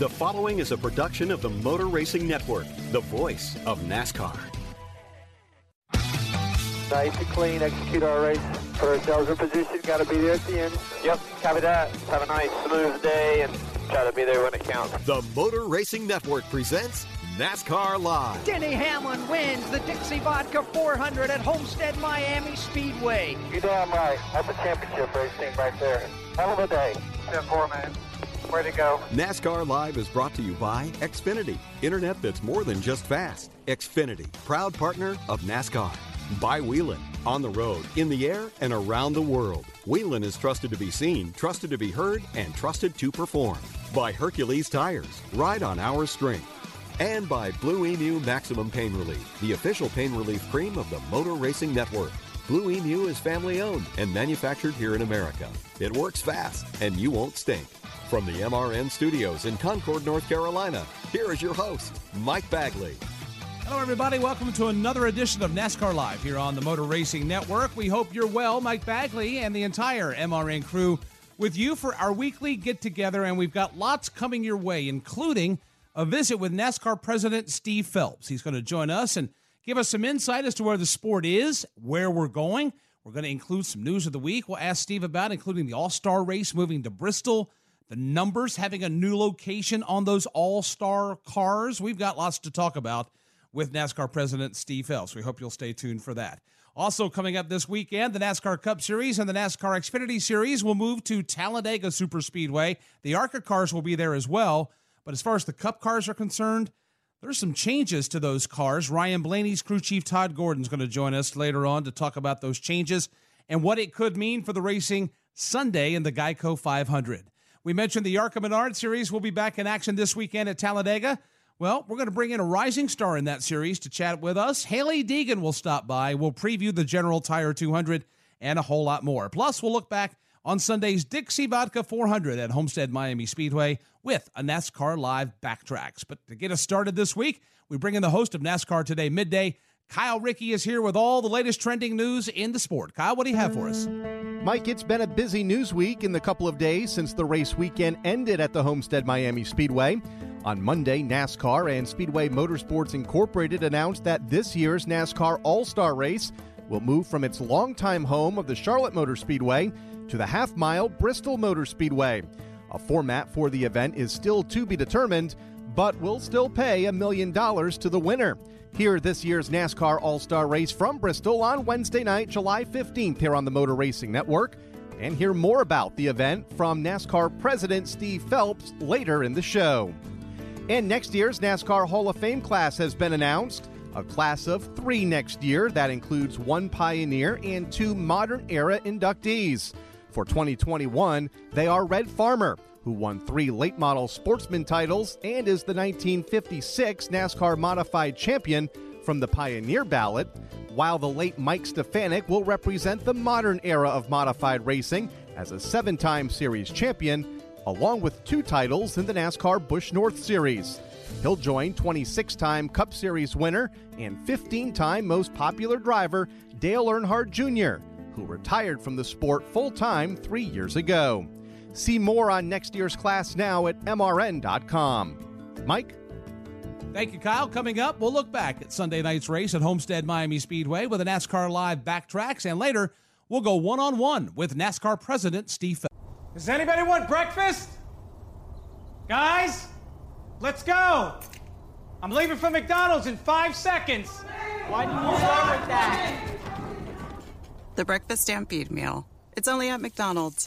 The following is a production of the Motor Racing Network, the voice of NASCAR. Nice and clean, execute our race. Put ourselves in position, got to be there at the end. Yep, copy that. Have a nice, smooth day and try to be there when it counts. The Motor Racing Network presents NASCAR Live. Denny Hamlin wins the Dixie Vodka 400 at Homestead Miami Speedway. You damn right. That's a championship racing right there. Hell of a day. 10-4, man. To go. NASCAR Live is brought to you by Xfinity, internet that's more than just fast. Xfinity, proud partner of NASCAR. By Whelen, on the road, in the air, and around the world. Whelen is trusted to be seen, trusted to be heard, and trusted to perform. By Hercules Tires, ride on our strength. And by Blue Emu Maximum Pain Relief, the official pain relief cream of the Motor Racing Network. Blue Emu is family owned and manufactured here in America. It works fast, and you won't stink. From the MRN studios in Concord, North Carolina, here is your host, Mike Bagley. Hello, everybody. Welcome to another edition of NASCAR Live here on the Motor Racing Network. We hope you're well. Mike Bagley and the entire MRN crew with you for our weekly get together, and we've got lots coming your way, including a visit with NASCAR President Steve Phelps. He's going to join us and give us some insight as to where the sport is, where we're going. We're going to include some news of the week. We'll ask Steve about, including the All Star race moving to Bristol, the numbers having a new location on those All Star cars. We've got lots to talk about with NASCAR President Steve Phelps. We hope you'll stay tuned for that. Also, coming up this weekend, the NASCAR Cup Series and the NASCAR Xfinity Series will move to Talladega Superspeedway. The ARCA cars will be there as well. But as far as the Cup cars are concerned, there's some changes to those cars. Ryan Blaney's crew chief Todd Gordon is going to join us later on to talk about those changes and what it could mean for the racing Sunday in the Geico 500. We mentioned the ARCA Menard Series will be back in action this weekend at Talladega. Well, we're going to bring in a rising star in that series to chat with us. Hailie Deegan will stop by. We'll preview the General Tire 200 and a whole lot more. Plus, we'll look back on Sunday's Dixie Vodka 400 at Homestead Miami Speedway with a NASCAR Live backtracks. But to get us started this week, we bring in the host of NASCAR Today Midday. Kyle Rickey is here with all the latest trending news in the sport. Kyle, what do you have for us? Mike, it's been a busy news week in the couple of days since the race weekend ended at the Homestead Miami Speedway. On Monday, NASCAR and Speedway Motorsports Incorporated announced that this year's NASCAR All Star Race will move from its longtime home of the Charlotte Motor Speedway to the half mile Bristol Motor Speedway. A format for the event is still to be determined, but will still pay a million dollars to the winner. Hear this year's NASCAR All Star Race from Bristol on Wednesday night, July 15th, here on the Motor Racing Network. And hear more about the event from NASCAR President Steve Phelps later in the show. And next year's NASCAR Hall of Fame class has been announced. A class of three next year that includes one Pioneer and two modern era inductees. For 2021, they are Red Farmer, who won three late model sportsman titles and is the 1956 NASCAR Modified Champion from the Pioneer ballot, while the late Mike Stefanik will represent the modern era of modified racing as a seven time series champion along with two titles in the NASCAR Busch North Series. He'll join 26 time Cup Series winner and 15 time most popular driver Dale Earnhardt Jr., who retired from the sport full time three years ago. See more on next year's class now at MRN.com. Mike? Thank you, Kyle. Coming up, we'll look back at Sunday night's race at Homestead Miami Speedway with a NASCAR Live backtracks, and later, we'll go one on one with NASCAR President Steve Phelps. Does anybody want breakfast? Guys, let's go. I'm leaving for McDonald's in five seconds. Why didn't you start with that? The Breakfast Stampede Meal. It's only at McDonald's,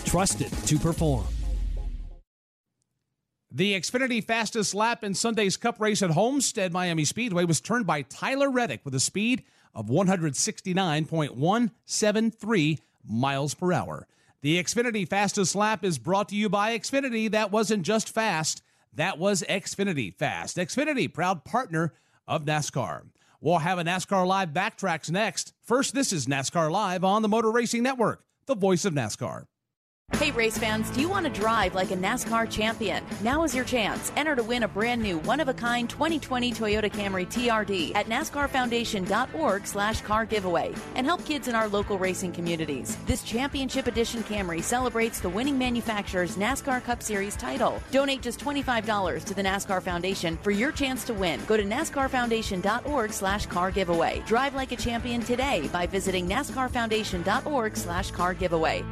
trusted to perform. The Xfinity fastest lap in Sunday's Cup race at Homestead Miami Speedway was turned by Tyler Reddick with a speed of 169.173 miles per hour. The Xfinity fastest lap is brought to you by Xfinity. That wasn't just fast, that was Xfinity fast. Xfinity, proud partner of NASCAR. We'll have a NASCAR Live backtracks next. First, this is NASCAR Live on the Motor Racing Network, the voice of NASCAR. Hey, race fans, do you want to drive like a NASCAR champion? Now is your chance. Enter to win a brand new one of a kind 2020 Toyota Camry TRD at NASCARFoundation.org slash car giveaway and help kids in our local racing communities. This championship edition Camry celebrates the winning manufacturer's NASCAR Cup Series title. Donate just $25 to the NASCAR Foundation for your chance to win. Go to NASCARFoundation.org slash car giveaway. Drive like a champion today by visiting NASCARFoundation.org slash car giveaway.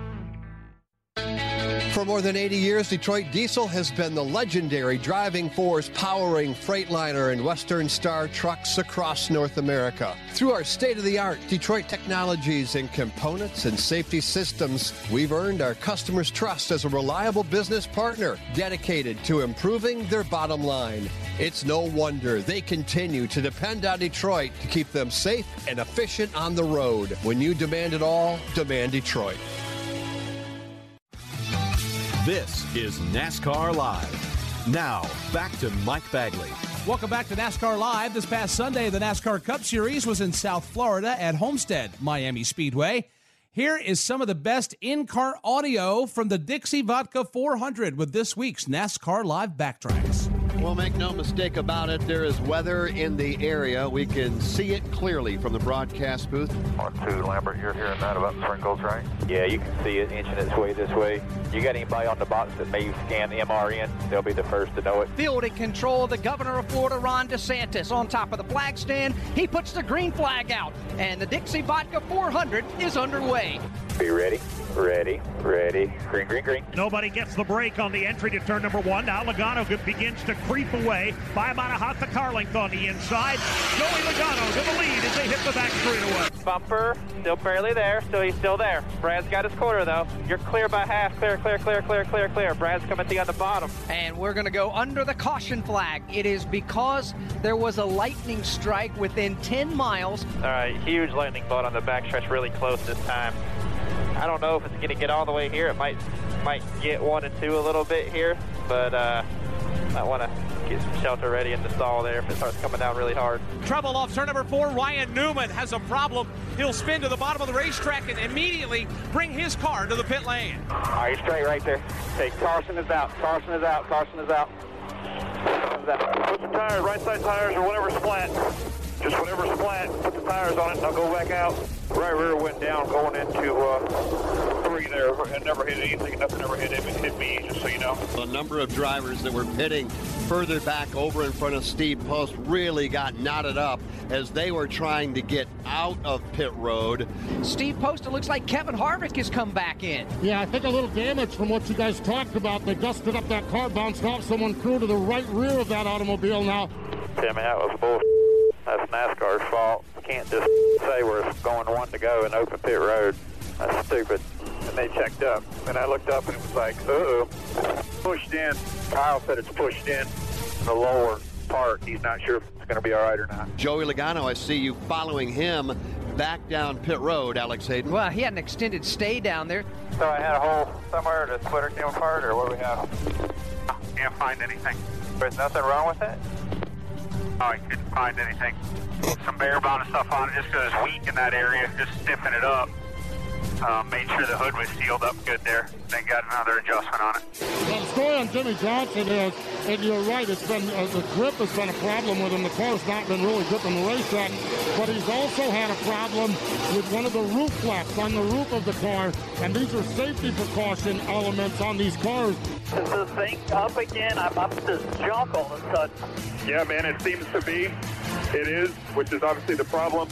For more than 80 years, Detroit Diesel has been the legendary driving force powering Freightliner and Western Star trucks across North America. Through our state of the art Detroit technologies and components and safety systems, we've earned our customers' trust as a reliable business partner dedicated to improving their bottom line. It's no wonder they continue to depend on Detroit to keep them safe and efficient on the road. When you demand it all, demand Detroit. This is NASCAR Live. Now, back to Mike Bagley. Welcome back to NASCAR Live. This past Sunday, the NASCAR Cup Series was in South Florida at Homestead Miami Speedway. Here is some of the best in car audio from the Dixie Vodka 400 with this week's NASCAR Live backtracks. Well, make no mistake about it, there is weather in the area. We can see it clearly from the broadcast booth. One, two, Lambert, you're hearing that about sprinkles, right? Yeah, you can see it inching its way this way. You got anybody on the box that may scan the MRN? They'll be the first to know it. Field Fielding control, the governor of Florida, Ron DeSantis, on top of the flag stand. He puts the green flag out, and the Dixie Vodka 400 is underway. Be ready, ready, ready. Green, green, green. Nobody gets the break on the entry to turn number one. Now Logano begins to creep away by about a half the car length on the inside. Joey Logano to the lead as they hit the back straightaway. Bumper, still barely there, so he's still there. Brad's got his quarter though. You're clear by half. Clear, clear, clear, clear, clear, clear. Brad's coming to you on the bottom. And we're going to go under the caution flag. It is because there was a lightning strike within 10 miles. All right, huge lightning bolt on the backstretch, really close this time. I don't know if it's going to get all the way here. It might might get one and two a little bit here, but uh, I want to get some shelter ready in the stall there if it starts coming down really hard. Trouble off turn number four. Ryan Newman has a problem. He'll spin to the bottom of the racetrack and immediately bring his car to the pit lane. All right, straight right there. Hey, Carson is out. Carson is out. Carson is out. Out. Put the tires, right side tires, or whatever's flat. Just whatever's flat, put the tires on it, and I'll go back out. Right rear went down going into uh, three there. It never hit anything. Nothing ever hit him. It hit me, just so you know. A number of drivers that were pitting further back over in front of Steve Post really got knotted up as they were trying to get out of pit road. Steve Post, it looks like Kevin Harvick has come back in. Yeah, I think a little damage from what you guys talked about. They dusted up that car, bounced off someone crew to the right rear of that automobile now. Timmy, that was bull. That's NASCAR's fault. You can't just say we're going one to go in open pit road. That's stupid. And they checked up. And I looked up and it was like, uh-oh. Pushed in. Kyle said it's pushed in the lower part. He's not sure if it's going to be all right or not. Joey Logano, I see you following him back down pit road, Alex Hayden. Well, he had an extended stay down there. So I had a hole somewhere to splitter came apart, or what do we have? Can't find anything. There's nothing wrong with it? I couldn't find anything. Some bare bottom stuff on it just because it's weak in that area, just stiffen it up. Uh, made sure the hood was sealed up good there. Then got another adjustment on it. The story on Jimmie Johnson is, and you're right, it's been uh, the grip has been a problem with him. The car's not been really gripping the racetrack, but he's also had a problem with one of the roof flaps on the roof of the car, and these are safety precaution elements on these cars. Is the thing up again? I'm up this junk all of a sudden. Yeah, man, it seems to be. It is, which is obviously the problem.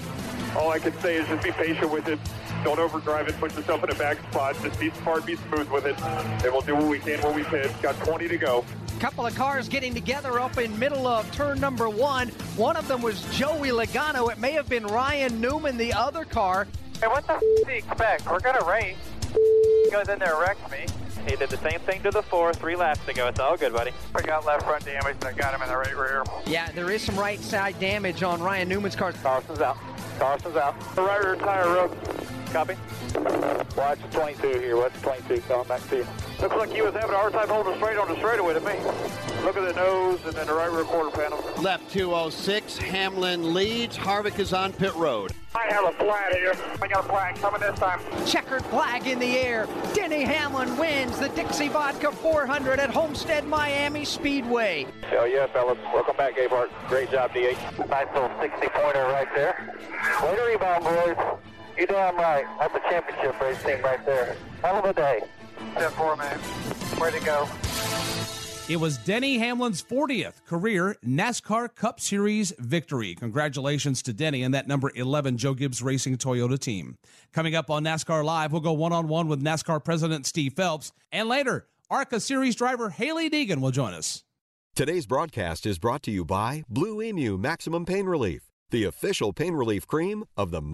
All I can say is just be patient with it. Don't overdrive it. Put yourself in a back spot. Just be smart, be smooth with it. And we'll do what we can when we pit. Got 20 to go. Couple of cars getting together up in middle of turn number one. One of them was Joey Logano. It may have been Ryan Newman, the other car. Hey, what the f- do you expect? We're gonna race. Goes in there, wrecked me. He did the same thing to the four three laps ago. It's all good, buddy. I got left front damage. and I got him in the right rear. Yeah, there is some right side damage on Ryan Newman's car. Carson's out. Carson's out. The right rear tire rope. Copy. Watch 22 here. Watch 22 coming back to you. Looks like he was having a hard time holding straight on the straightaway to me. Look at the nose and then the right rear quarter panel. Left 206, Hamlin leads. Harvick is on pit road. I have a flat here. I got a flag coming this time. Checkered flag in the air. Denny Hamlin wins the Dixie Vodka 400 at Homestead Miami Speedway. Hell yeah, fellas. Welcome back, Gabehart. Great job, D8. Nice little 60 pointer right there. Way to rebound, boys. You damn right. That's a championship race team right there. Hell of a day. Step four, man. Way to go. It was Denny Hamlin's 40th career NASCAR Cup Series victory. Congratulations to Denny and that number 11 Joe Gibbs Racing Toyota team. Coming up on NASCAR Live, we'll go one on one with NASCAR President Steve Phelps. And later, ARCA Series driver Hailie Deegan will join us. Today's broadcast is brought to you by Blue Emu Maximum Pain Relief, the official pain relief cream of the.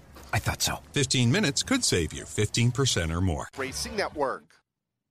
I thought so. 15 minutes could save you 15% or more. Racing Network.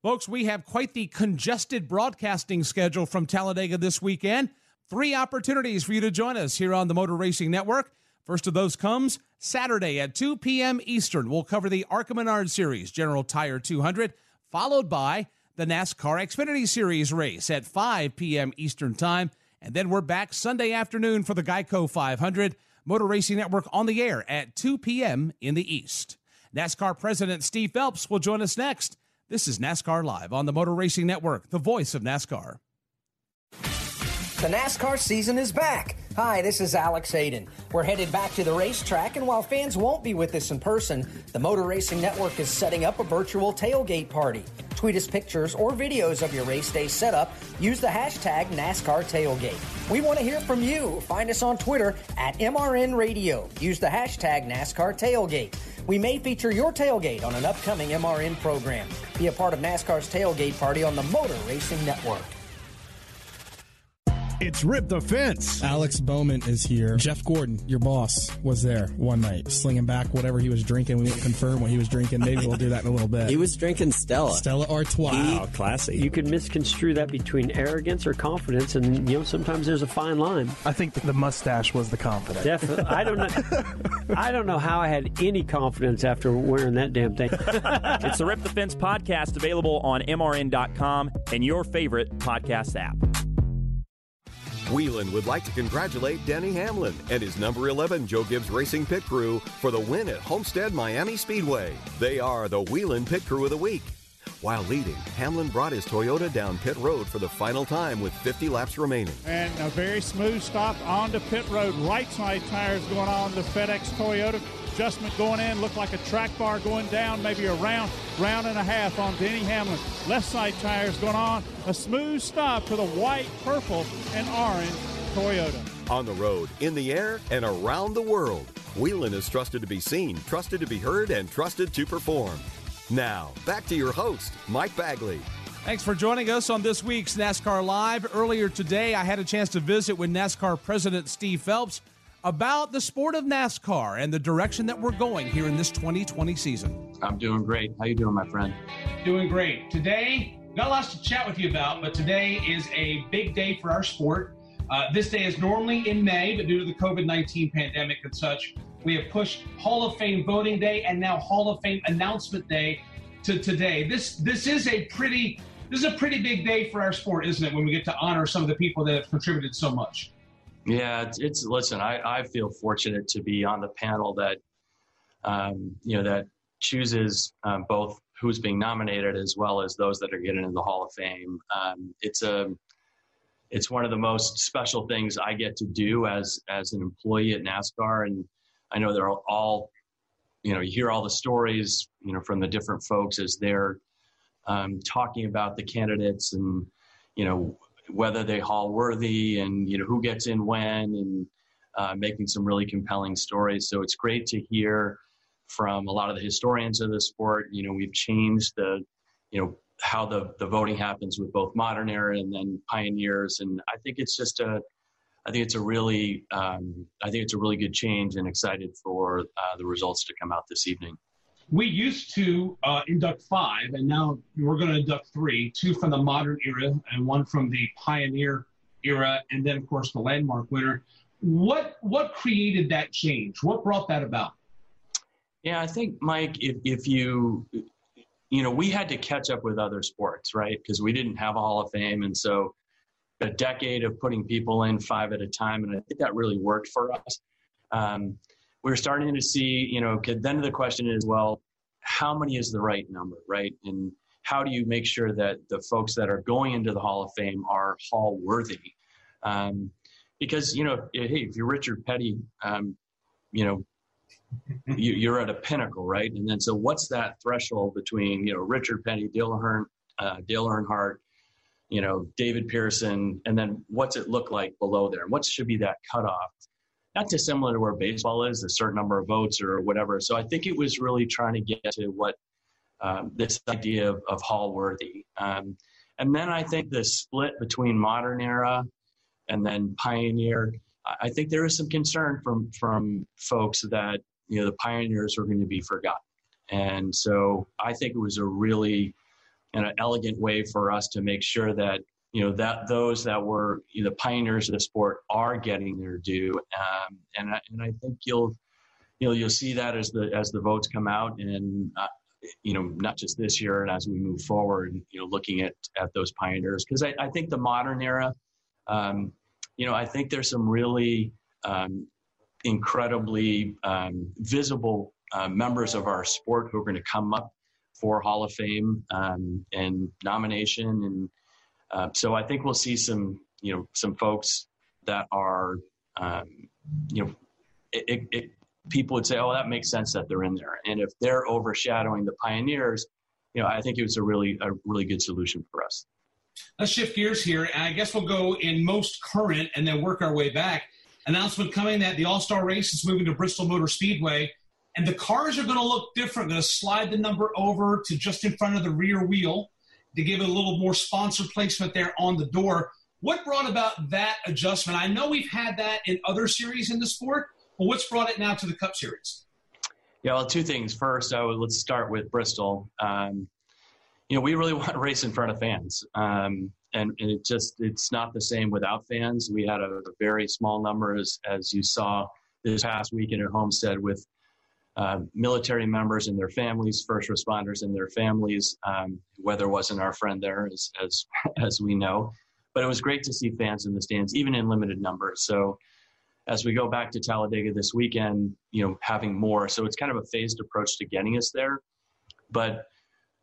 Folks, we have quite the congested broadcasting schedule from Talladega this weekend. Three opportunities for you to join us here on the Motor Racing Network. First of those comes Saturday at 2 p.m. Eastern. We'll cover the ARCA Menard Series General Tire 200, followed by the NASCAR Xfinity Series race at 5 p.m. Eastern Time. And then we're back Sunday afternoon for the Geico 500. Motor Racing Network on the air at 2 p.m. in the East. NASCAR President Steve Phelps will join us next. This is NASCAR Live on the Motor Racing Network, the voice of NASCAR. The NASCAR season is back. Hi, this is Alex Hayden. We're headed back to the racetrack, and while fans won't be with us in person, the Motor Racing Network is setting up a virtual tailgate party. Tweet us pictures or videos of your race day setup. Use the hashtag NASCAR Tailgate. We want to hear from you. Find us on Twitter at MRN Radio. Use the hashtag NASCAR Tailgate. We may feature your tailgate on an upcoming MRN program. Be a part of NASCAR's tailgate party on the Motor Racing Network. It's Rip the Fence. Alex Bowman is here. Jeff Gordon, your boss, was there one night, slinging back whatever he was drinking. We didn't confirm what he was drinking. Maybe we'll do that in a little bit. He was drinking Stella. Stella Artois. Wow, classy. You could misconstrue that between arrogance or confidence, and you know sometimes there's a fine line. I think the mustache was the confidence. Definitely. I don't know. I don't know how I had any confidence after wearing that damn thing. it's the Rip the Fence podcast available on MRN.com and your favorite podcast app. Whelen would like to congratulate Denny Hamlin and his number 11 Joe Gibbs Racing Pit Crew for the win at Homestead Miami Speedway. They are the Whelen Pit Crew of the Week. While leading, Hamlin brought his Toyota down pit road for the final time with 50 laps remaining. And a very smooth stop onto pit road. Right side tires going on the FedEx Toyota. Adjustment going in, looked like a track bar going down, maybe a round, round and a half on Denny Hamlin. Left side tires going on. A smooth stop to the white, purple, and orange Toyota. On the road, in the air, and around the world, Whelen is trusted to be seen, trusted to be heard, and trusted to perform. Now, back to your host, Mike Bagley. Thanks for joining us on this week's NASCAR Live. Earlier today, I had a chance to visit with NASCAR President Steve Phelps about the sport of NASCAR and the direction that we're going here in this 2020 season. I'm doing great. How you doing, my friend? Doing great. Today, got lots to chat with you about, but today is a big day for our sport. Uh, this day is normally in May, but due to the COVID 19 pandemic and such, we have pushed Hall of Fame voting day and now Hall of Fame announcement day to today. This this is a pretty this is a pretty big day for our sport, isn't it? When we get to honor some of the people that have contributed so much. Yeah, it's, it's listen. I, I feel fortunate to be on the panel that um, you know that chooses um, both who's being nominated as well as those that are getting in the Hall of Fame. Um, it's a it's one of the most special things I get to do as as an employee at NASCAR, and I know they're all you know you hear all the stories you know from the different folks as they're um, talking about the candidates and you know whether they haul worthy and you know who gets in when and uh, making some really compelling stories. So it's great to hear from a lot of the historians of the sport. You know, we've changed the you know how the the voting happens with both modern era and then pioneers, and I think it's just a I think it's a really um, I think it's a really good change, and excited for uh, the results to come out this evening we used to uh, induct five, and now we're going to induct three two from the modern era and one from the pioneer era, and then, of course, the landmark winner. What, what created that change? What brought that about? Yeah, I think, Mike, if, if you, you know, we had to catch up with other sports, right? Because we didn't have a Hall of Fame. And so a decade of putting people in five at a time, and I think that really worked for us. Um, we are starting to see, you know, then the question is, well, how many is the right number, right? And how do you make sure that the folks that are going into the Hall of Fame are Hall worthy? Um, because you know, hey, if you're Richard Petty, um, you know, you, are at a pinnacle, right? And then so, what's that threshold between you know Richard Petty, Dale Earn, uh, Dale Earnhardt, you know, David Pearson, and then what's it look like below there? What should be that cutoff? not dissimilar to where baseball is, a certain number of votes or whatever. So I think it was really trying to get to what um, this idea of, of hall worthy. Um, and then I think the split between modern era and then pioneer, I think there is some concern from from folks that you know the pioneers are going to be forgotten. And so I think it was a really an elegant way for us to make sure that you know that those that were you know, the pioneers of the sport are getting their due, um, and I, and I think you'll you know you'll see that as the as the votes come out, and uh, you know not just this year, and as we move forward, you know looking at at those pioneers. Because I, I think the modern era, um, you know I think there's some really um, incredibly um, visible uh, members of our sport who are going to come up for Hall of Fame um, and nomination and uh, so I think we'll see some, you know, some folks that are, um, you know, it, it, it, people would say, oh, that makes sense that they're in there. And if they're overshadowing the pioneers, you know, I think it was a really, a really good solution for us. Let's shift gears here, and I guess we'll go in most current and then work our way back. Announcement coming that the All Star Race is moving to Bristol Motor Speedway, and the cars are going to look different. Going to slide the number over to just in front of the rear wheel to give it a little more sponsor placement there on the door. What brought about that adjustment? I know we've had that in other series in the sport, but what's brought it now to the Cup Series? Yeah, well, two things. First, would, let's start with Bristol. Um, you know, we really want to race in front of fans, um, and, and, it just it's not the same without fans. We had a, a very small number, as, as you saw this past weekend at Homestead, with uh, military members and their families, first responders and their families. Um, weather wasn't our friend there, as, as, as we know. But it was great to see fans in the stands, even in limited numbers. So as we go back to Talladega this weekend, you know, having more. So it's kind of a phased approach to getting us there. But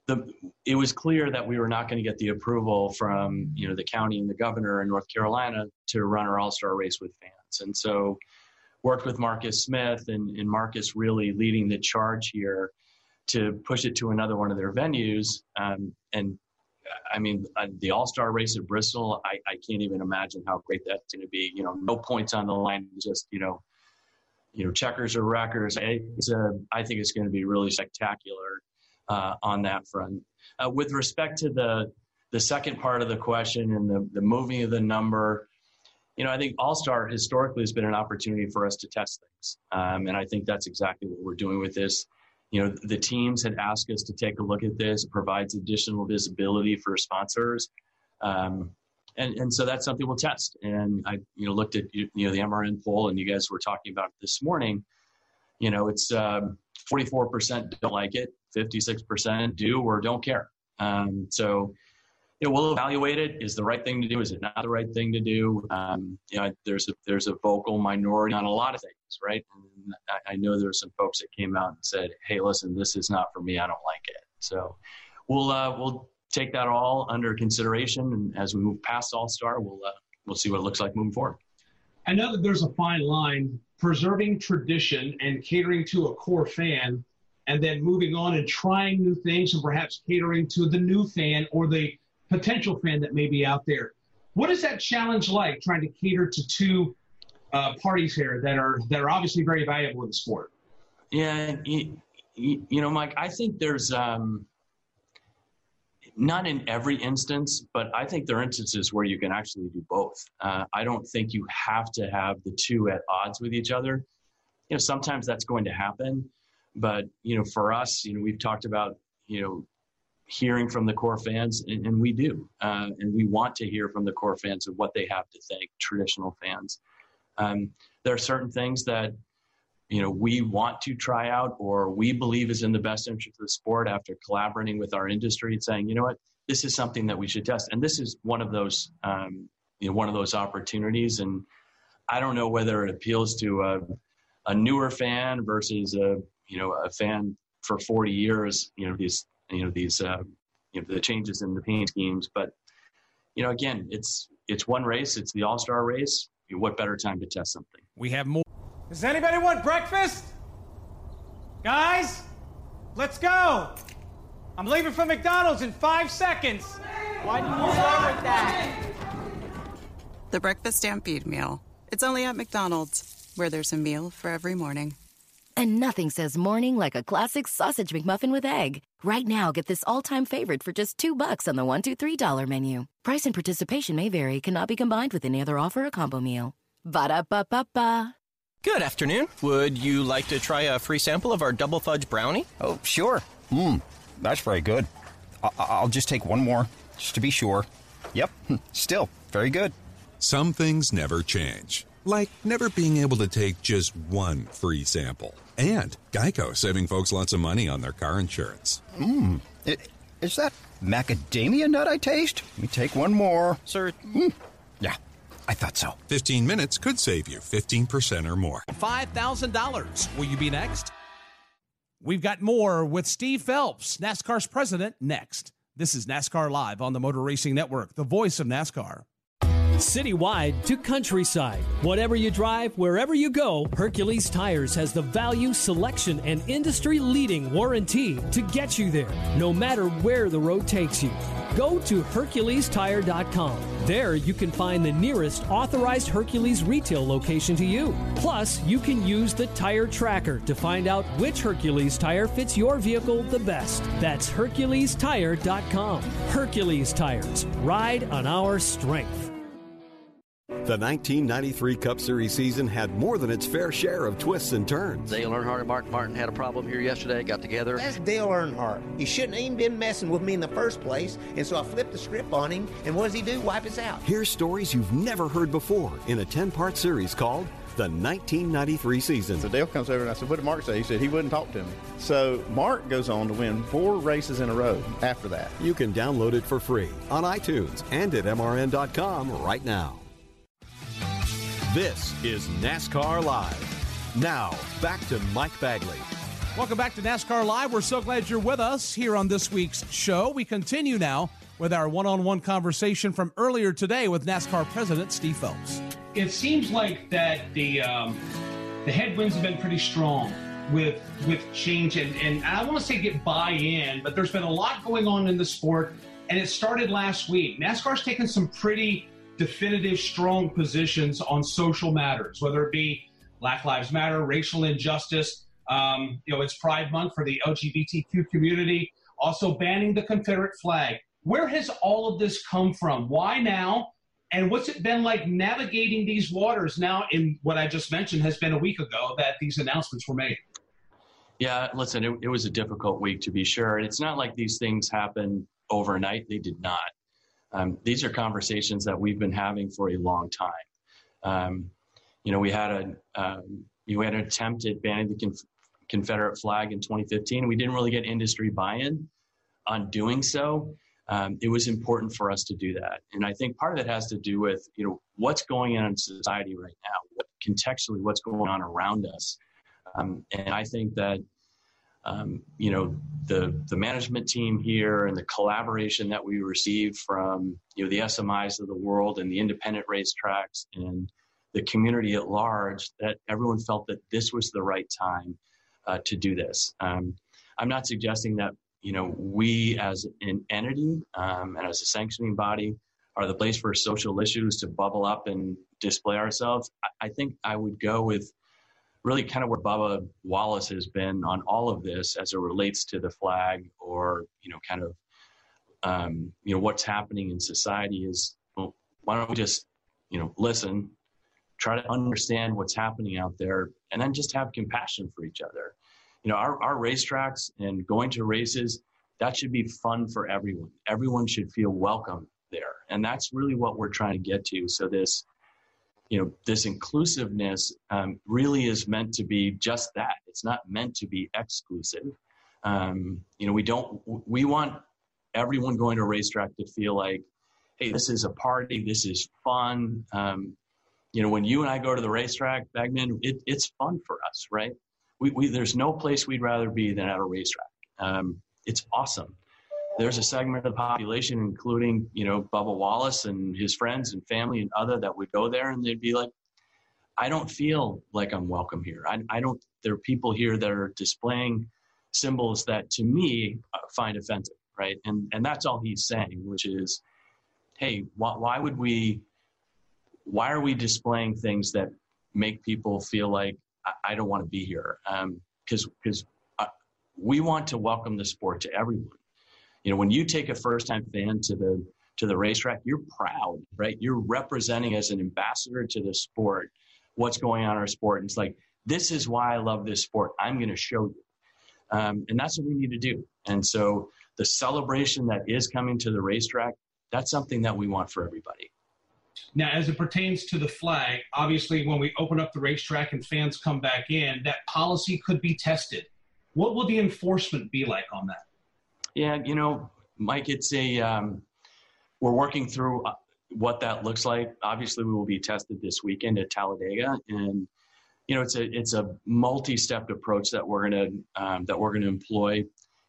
the it was clear that we were not going to get the approval from you know the county and the governor in North Carolina to run our All Star race with fans, and so worked with Marcus Smith and, and Marcus really leading the charge here to push it to another one of their venues. Um, and I mean, uh, the All Star race at Bristol, I, I can't even imagine how great that's going to be. You know, no points on the line, just you know, you know, checkers or wreckers. It's a, I think it's going to be really spectacular uh, on that front. Uh, with respect to the the second part of the question and the the moving of the number, you know, I think All Star historically has been an opportunity for us to test things, um, and I think that's exactly what we're doing with this. You know, the teams had asked us to take a look at this. It provides additional visibility for sponsors. Um, and, and so that's something we'll test. And I, you know, looked at you know the MRN poll, and you guys were talking about this morning. You know, it's um, 44% don't like it, 56% do or don't care. Um, so, know, we'll evaluate it. Is the right thing to do? Is it not the right thing to do? Um, you know, there's a there's a vocal minority on a lot of things, right? And I, I know there some folks that came out and said, "Hey, listen, this is not for me. I don't like it." So, we'll uh, we'll take that all under consideration, and as we move past All Star, we'll uh, we'll see what it looks like moving forward. I know that there's a fine line preserving tradition and catering to a core fan, and then moving on and trying new things and perhaps catering to the new fan or the potential fan that may be out there. What is that challenge like trying to cater to two uh, parties here that are that are obviously very valuable in the sport? Yeah, you, you know, Mike, I think there's um, not in every instance, but I think there are instances where you can actually do both. Uh, I don't think you have to have the two at odds with each other. You know, sometimes that's going to happen, but you know, for us, you know, we've talked about you know hearing from the core fans, and, and we do, uh, and we want to hear from the core fans of what they have to think. Traditional fans, um, there are certain things that you know we want to try out or we believe is in the best interest of the sport after collaborating with our industry and saying you know what this is something that we should test and this is one of those um, you know one of those opportunities and i don't know whether it appeals to a, a newer fan versus a you know a fan for 40 years you know these you know these uh, you know the changes in the paint schemes but you know again it's it's one race it's the all-star race what better time to test something we have more does anybody want breakfast? Guys, let's go. I'm leaving for McDonald's in five seconds. Why didn't you start with that? The Breakfast Stampede Meal. It's only at McDonald's, where there's a meal for every morning. And nothing says morning like a classic sausage McMuffin with egg. Right now, get this all-time favorite for just two bucks on the one, two, three dollar menu. Price and participation may vary. Cannot be combined with any other offer or combo meal. Ba da ba ba ba. Good afternoon. Would you like to try a free sample of our double fudge brownie? Oh, sure. Mmm, that's very good. I- will just take one more, just to be sure. Yep, hmm, still very good. Some things never change, like never being able to take just one free sample. And Geico saving folks lots of money on their car insurance. Mmm, is that macadamia nut I taste? Let me take one more. Sir, mm. yeah, I thought so. 15 minutes could save you 15% or more. $5,000. Will you be next? We've got more with Steve Phelps, NASCAR's president, next. This is NASCAR Live on the Motor Racing Network, the voice of NASCAR. Citywide to countryside. Whatever you drive, wherever you go, Hercules Tires has the value, selection, and industry leading warranty to get you there, no matter where the road takes you. Go to HerculesTire.com. There you can find the nearest authorized Hercules retail location to you. Plus, you can use the tire tracker to find out which Hercules tire fits your vehicle the best. That's HerculesTire.com. Hercules Tires. Ride on our strength. The 1993 Cup Series season had more than its fair share of twists and turns. Dale Earnhardt and Mark Martin had a problem here yesterday, got together. That's Dale Earnhardt. He shouldn't have even been messing with me in the first place, and so I flipped the script on him, and what does he do? Wipe us out. Here's stories you've never heard before in a 10 part series called the 1993 season. So Dale comes over and I said, What did Mark say? He said he wouldn't talk to me. So Mark goes on to win four races in a row after that. You can download it for free on iTunes and at MRN.com right now. This is NASCAR Live. Now, back to Mike Bagley. Welcome back to NASCAR Live. We're so glad you're with us here on this week's show. We continue now with our one on one conversation from earlier today with NASCAR President Steve Phelps. It seems like that the um, the headwinds have been pretty strong with with change and, and I want to say get buy-in, but there's been a lot going on in the sport, and it started last week. NASCAR's taken some pretty definitive, strong positions on social matters, whether it be Black Lives Matter, racial injustice. Um, you know, it's Pride Month for the LGBTQ community. Also banning the Confederate flag. Where has all of this come from? Why now? And what's it been like navigating these waters now in what I just mentioned has been a week ago that these announcements were made? Yeah, listen, it, it was a difficult week to be sure. It's not like these things happen overnight. They did not. Um, these are conversations that we've been having for a long time. Um, you know, we had a um, we had an attempt at banning the Conf- Confederate flag in 2015. We didn't really get industry buy-in on doing so. Um, it was important for us to do that, and I think part of it has to do with you know what's going on in society right now, what, contextually what's going on around us, um, and I think that um, you know the the management team here and the collaboration that we received from you know the SMIs of the world and the independent racetracks and the community at large that everyone felt that this was the right time uh, to do this. Um, I'm not suggesting that you know we as an entity um, and as a sanctioning body are the place for social issues to bubble up and display ourselves. I, I think I would go with really kind of where Bubba Wallace has been on all of this as it relates to the flag or you know kind of um, you know what's happening in society is well why don't we just you know listen try to understand what's happening out there, and then just have compassion for each other. You know, our, our racetracks and going to races, that should be fun for everyone. Everyone should feel welcome there. And that's really what we're trying to get to. So this, you know, this inclusiveness um, really is meant to be just that. It's not meant to be exclusive. Um, you know, we don't, we want everyone going to a racetrack to feel like, hey, this is a party, this is fun. Um, you know, when you and I go to the racetrack, Bagman, it, it's fun for us, right? We, we, there's no place we'd rather be than at a racetrack. Um, it's awesome. There's a segment of the population, including, you know, Bubba Wallace and his friends and family and other that would go there and they'd be like, I don't feel like I'm welcome here. I, I don't, there are people here that are displaying symbols that to me uh, find offensive, right? And, and that's all he's saying, which is, hey, why, why would we why are we displaying things that make people feel like I, I don't want to be here? Because um, because uh, we want to welcome the sport to everyone. You know, when you take a first-time fan to the to the racetrack, you're proud, right? You're representing as an ambassador to the sport what's going on in our sport. And it's like, this is why I love this sport. I'm going to show you. Um, and that's what we need to do. And so the celebration that is coming to the racetrack, that's something that we want for everybody. Now, as it pertains to the flag, obviously, when we open up the racetrack and fans come back in, that policy could be tested. What will the enforcement be like on that? Yeah, you know, Mike, it's a um, we're working through uh, what that looks like. Obviously, we will be tested this weekend at Talladega, and you know, it's a it's a multi-step approach that we're gonna um, that we're gonna employ.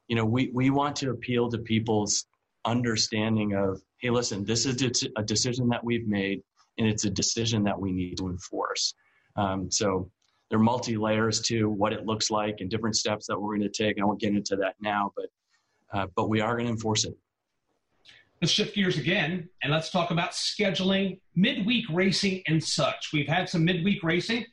You know, we we want to appeal to people's understanding of hey, listen, this is a decision that we've made, and it's a decision that we need to enforce. Um, so there are multi layers to what it looks like and different steps that we're going to take. I won't get into that now, but uh, but we are going to enforce it. Let's shift gears again and let's talk about scheduling, midweek racing, and such. We've had some midweek racing,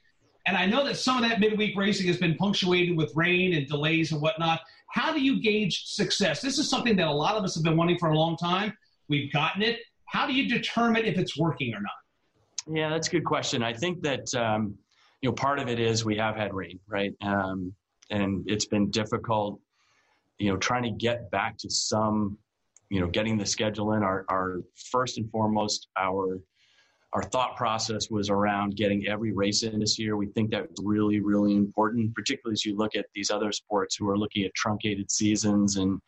and I know that some of that midweek racing has been punctuated with rain and delays and whatnot. How do you gauge success? This is something that a lot of us have been wanting for a long time. We've gotten it. How do you determine if it's working or not? Yeah, that's a good question. I think that um, you know part of it is we have had rain, right? Um, and it's been difficult, you know, trying to get back to some, you know, getting the schedule in. Our, our first and foremost, our our thought process was around getting every race in this year. We think that's really, really important, particularly as you look at these other sports who are looking at truncated seasons and,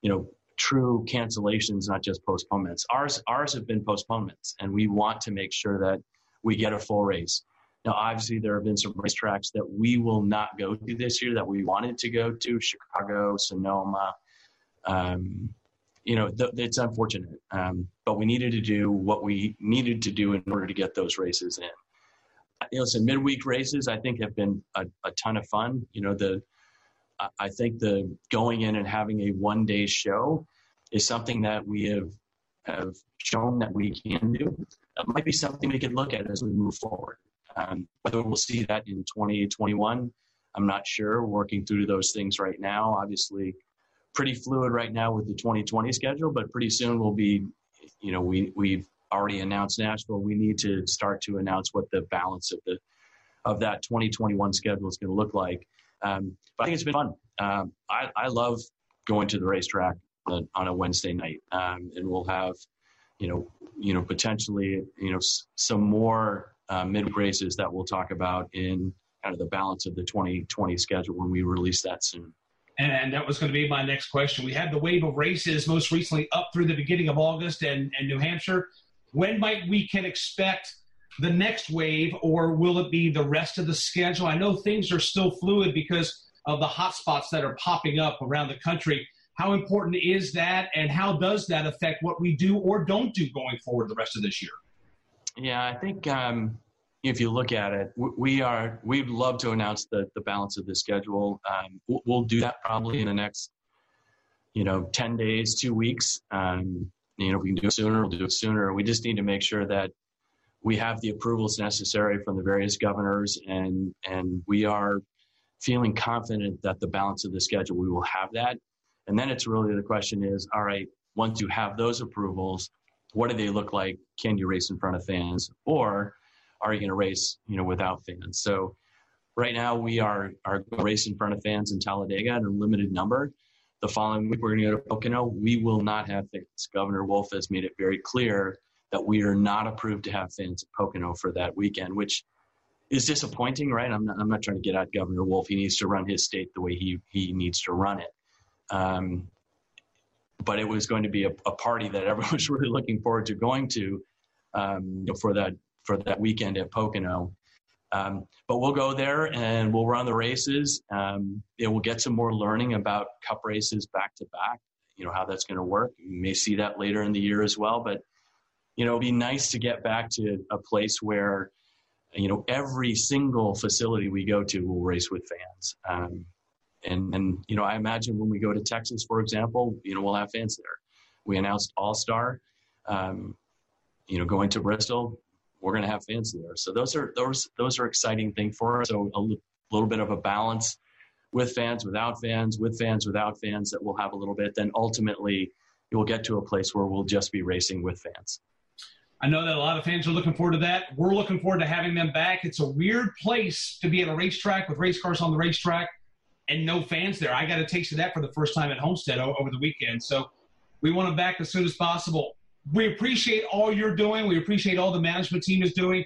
you know, true cancellations, not just postponements. Ours, ours have been postponements, and we want to make sure that we get a full race. Now, obviously, there have been some racetracks that we will not go to this year that we wanted to go to Chicago, Sonoma. Um, you know, th- it's unfortunate, um, but we needed to do what we needed to do in order to get those races in. You know, some midweek races I think have been a, a ton of fun. You know, the I think the going in and having a one day show is something that we have have shown that we can do. That might be something we could look at as we move forward. Um, whether we'll see that in 2021, I'm not sure. Working through those things right now. Obviously, pretty fluid right now with the 2020 schedule, but pretty soon we'll be, you know, we we've already announced Nashville. We need to start to announce what the balance of the of that 2021 schedule is going to look like. Um, but I think it's been fun. Um, I, I love going to the racetrack on a Wednesday night, um, and we'll have, you know, you know, potentially, you know, s- some more uh, mid races that we'll talk about in kind of the balance of the 2020 schedule when we release that soon. And that was going to be my next question. We had the wave of races most recently up through the beginning of August and, and New Hampshire. When might we can expect the next wave, or will it be the rest of the schedule? I know things are still fluid because of the hotspots that are popping up around the country. How important is that, and how does that affect what we do or don't do going forward the rest of this year? Yeah, I think um, if you look at it, we are we'd love to announce the the balance of the schedule. Um, we'll, do that probably in the next, you know, ten days, two weeks. Um, you know, we can do it sooner. We'll do it sooner. We just need to make sure that we have the approvals necessary from the various governors, and and we are feeling confident that the balance of the schedule we will have that. And then it's really the question is, all right, once you have those approvals, what do they look like? Can you race in front of fans, or are you going to race, you know, without fans? So right now we are are race in front of fans in Talladega in a limited number. The following week we're going to go to Pocono. We will not have fans. Governor Wolf has made it very clear that we are not approved to have fans at Pocono for that weekend, which is disappointing, right? I'm not, I'm not trying to get at Governor Wolf. He needs to run his state the way he, he needs to run it. Um, but it was going to be a, a, party that everyone was really looking forward to going to um, for that for that weekend at Pocono. Um, but we'll go there and we'll run the races. Um, we'll get some more learning about cup races back to back. You know how that's going to work. You may see that later in the year as well. But you know, it'd be nice to get back to a place where you know every single facility we go to will race with fans. Um, and and you know, I imagine when we go to Texas, for example, you know, we'll have fans there. We announced All Star. Um, you know, going to Bristol, we're going to have fans there. So those are those those are exciting things for us. So a l- little bit of a balance with fans, without fans, with fans, without fans that we'll have a little bit. Then ultimately, will get to a place where we'll just be racing with fans. I know that a lot of fans are looking forward to that. We're looking forward to having them back. It's a weird place to be at a racetrack with race cars on the racetrack and no fans there. I got a taste of that for the first time at Homestead over the weekend. So we want them back as soon as possible. We appreciate all you're doing. We appreciate all the management team is doing.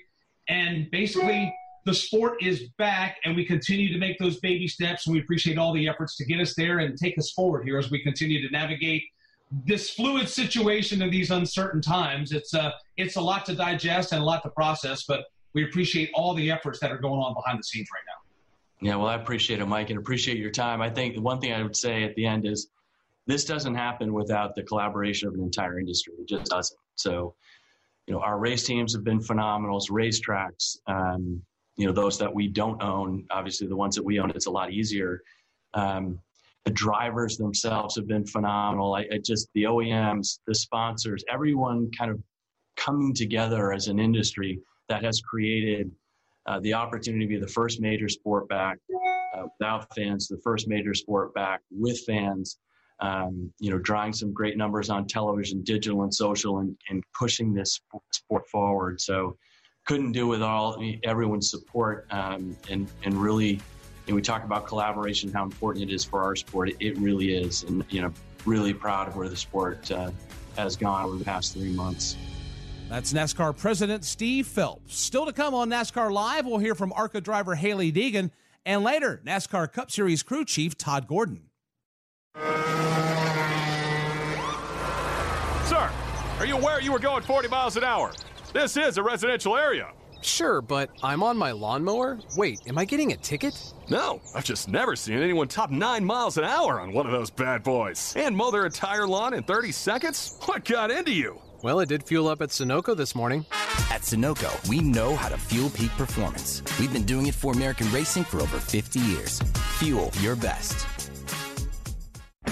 And basically, the sport is back, and we continue to make those baby steps. And we appreciate all the efforts to get us there and take us forward here as we continue to navigate this fluid situation in these uncertain times. It's a, uh, it's a lot to digest and a lot to process, but we appreciate all the efforts that are going on behind the scenes right now. Yeah, well, I appreciate it, Mike, and appreciate your time. I think the one thing I would say at the end is this doesn't happen without the collaboration of an entire industry. It just doesn't. So, you know, our race teams have been phenomenal. Racetracks, um, you know, those that we don't own, obviously the ones that we own, it's a lot easier. Um, the drivers themselves have been phenomenal. I, I just the OEMs, the sponsors, everyone kind of coming together as an industry that has created uh, the opportunity to be the first major sport back uh, without fans, the first major sport back with fans. Um, you know, drawing some great numbers on television, digital, and social, and, and pushing this sport forward. So, couldn't do with all everyone's support um, and and really and we talk about collaboration, how important it is for our sport. It, it really is, and you know, really proud of where the sport uh, has gone over the past three months. That's NASCAR President Steve Phelps. Still to come on NASCAR Live, we'll hear from ARCA driver Hailie Deegan, and later, NASCAR Cup Series crew chief Todd Gordon. Sir, are you aware you were going 40 miles an hour? This is a residential area. Sure, but I'm on my lawnmower. Wait, am I getting a ticket? No, I've just never seen anyone top nine miles an hour on one of those bad boys. And mow their entire lawn in 30 seconds? What got into you? Well, it did fuel up at Sunoco this morning. At Sunoco, we know how to fuel peak performance. We've been doing it for American racing for over 50 years. Fuel your best.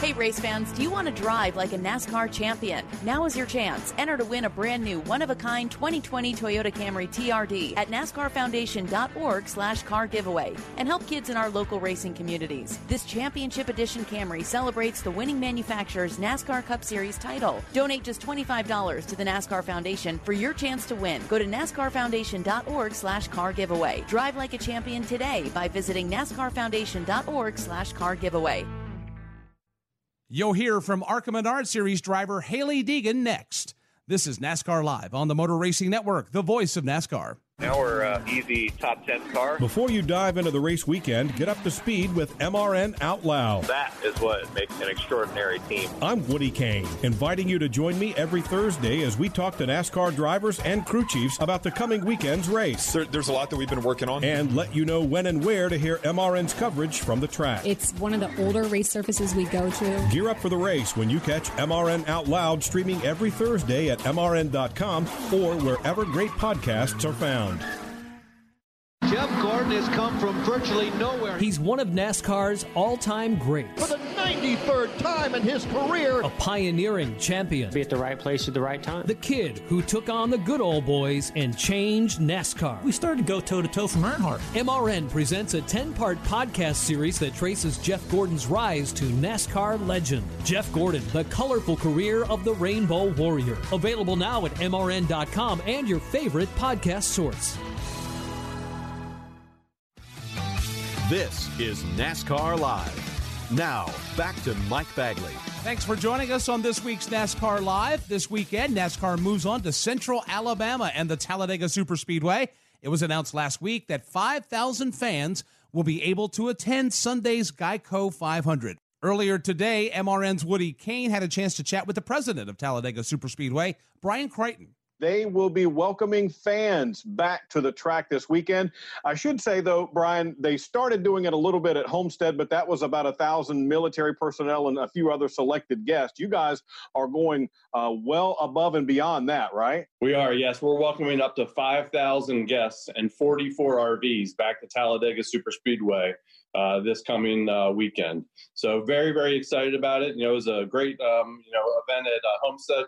Hey, race fans, do you want to drive like a NASCAR champion? Now is your chance. Enter to win a brand new, one of a kind 2020 Toyota Camry TRD at NASCARFoundation.org slash car giveaway and help kids in our local racing communities. This championship edition Camry celebrates the winning manufacturer's NASCAR Cup Series title. Donate just $25 to the NASCAR Foundation for your chance to win. Go to NASCARFoundation.org slash car giveaway. Drive like a champion today by visiting NASCARFoundation.org slash car giveaway. You'll hear from ARCA Menard Series driver Hailie Deegan next. This is NASCAR Live on the Motor Racing Network, the voice of NASCAR. Now we're uh, easy top 10 car. Before you dive into the race weekend, get up to speed with MRN Out Loud. That is what makes an extraordinary team. I'm Woody Cain, inviting you to join me every Thursday as we talk to NASCAR drivers and crew chiefs about the coming weekend's race. There, there's a lot that we've been working on. And let you know when and where to hear MRN's coverage from the track. It's one of the older race surfaces we go to. Gear up for the race when you catch MRN Out Loud streaming every Thursday at MRN.com or wherever great podcasts are found ground. Jeff Gordon has come from virtually nowhere. He's one of NASCAR's all time greats. For the 93rd time in his career, a pioneering champion. Be at the right place at the right time. The kid who took on the good old boys and changed NASCAR. We started to go toe to toe from Earnhardt. MRN presents a 10 part podcast series that traces Jeff Gordon's rise to NASCAR legend. Jeff Gordon, the colorful career of the Rainbow Warrior. Available now at MRN.com and your favorite podcast source. This is NASCAR Live. Now, back to Mike Bagley. Thanks for joining us on this week's NASCAR Live. This weekend, NASCAR moves on to Central Alabama and the Talladega Superspeedway. It was announced last week that 5,000 fans will be able to attend Sunday's Geico 500. Earlier today, MRN's Woody Cain had a chance to chat with the president of Talladega Superspeedway, Brian Crichton. They will be welcoming fans back to the track this weekend. I should say, though, Brian, they started doing it a little bit at Homestead, but that was about a thousand military personnel and a few other selected guests. You guys are going uh, well above and beyond that, right? We are, yes. We're welcoming up to 5,000 guests and 44 RVs back to Talladega Superspeedway. Uh, this coming uh, weekend, so very very excited about it. You know, it was a great um, you know event at uh, Homestead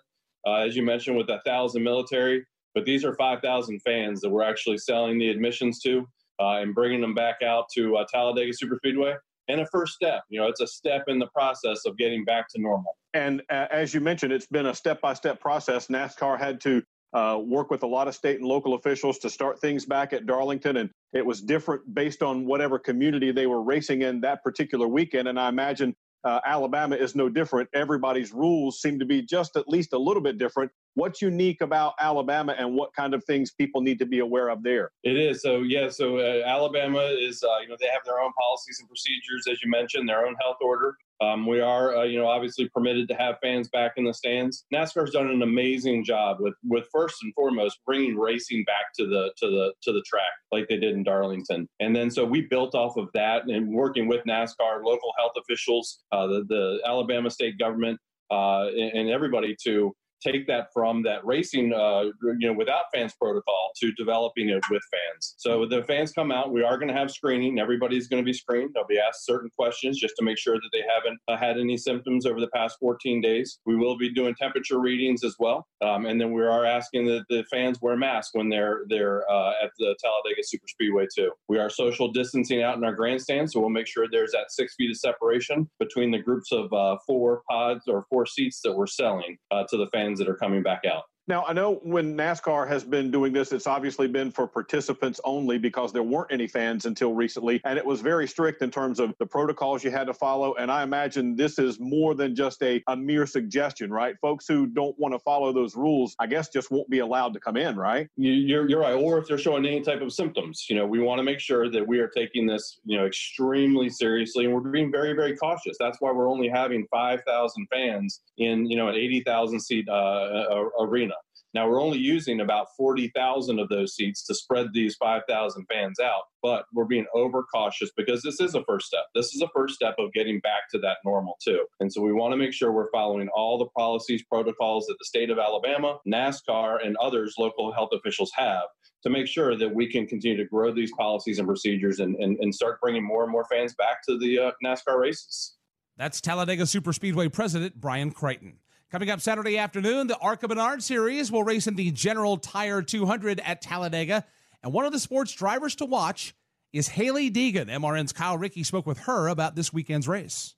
uh, as you mentioned, with a thousand military. But these are 5,000 fans that we're actually selling the admissions to uh, and bringing them back out to uh, Talladega Superspeedway. And a first step, you know, it's a step in the process of getting back to normal. And uh, as you mentioned, it's been a step by step process. NASCAR had to uh, work with a lot of state and local officials to start things back at Darlington. And it was different based on whatever community they were racing in that particular weekend. And I imagine uh, Alabama is no different. Everybody's rules seem to be just at least a little bit different. What's unique about Alabama and what kind of things people need to be aware of there? It is. So, yeah, so uh, Alabama is, uh, you know, they have their own policies and procedures, as you mentioned, their own health order. Um, we are, uh, you know, obviously permitted to have fans back in the stands. NASCAR's done an amazing job with, with first and foremost bringing racing back to the to the to the track like they did in Darlington. And then so we built off of that and working with NASCAR, local health officials, uh, the the Alabama state government, uh, and, and everybody to take that from that racing, uh, you know, without fans protocol to developing it with fans. So the fans come out. We are going to have screening. Everybody's going to be screened. They'll be asked certain questions just to make sure that they haven't uh, had any symptoms over the past 14 days. We will be doing temperature readings as well, um, and then we are asking that the fans wear masks when they're they're uh, at the Talladega Super Speedway too. We are social distancing out in our grandstand, so we'll make sure there's that six feet of separation between the groups of uh, four pods or four seats that we're selling uh, to the fans that are coming back out. Now, I know when NASCAR has been doing this, it's obviously been for participants only because there weren't any fans until recently. And it was very strict in terms of the protocols you had to follow. And I imagine this is more than just a, a mere suggestion, right? Folks who don't want to follow those rules, I guess, just won't be allowed to come in, right? You're, you're right. Or if they're showing any type of symptoms, you know, we want to make sure that we are taking this, you know, extremely seriously and we're being very, very cautious. That's why we're only having 5,000 fans in, you know, an 80,000 seat uh, arena. Now we're only using about 40,000 of those seats to spread these 5,000 fans out, but we're being overcautious because this is a first step. This is a first step of getting back to that normal too. And so we want to make sure we're following all the policies, protocols that the state of Alabama, NASCAR, and others local health officials have to make sure that we can continue to grow these policies and procedures and, and, and start bringing more and more fans back to the uh, NASCAR races. That's Talladega Superspeedway President Brian Crichton. Coming up Saturday afternoon, the ARCA Menard Series will race in the General Tire 200 at Talladega. And one of the sports drivers to watch is Hailie Deegan. MRN's Kyle Rickey spoke with her about this weekend's race.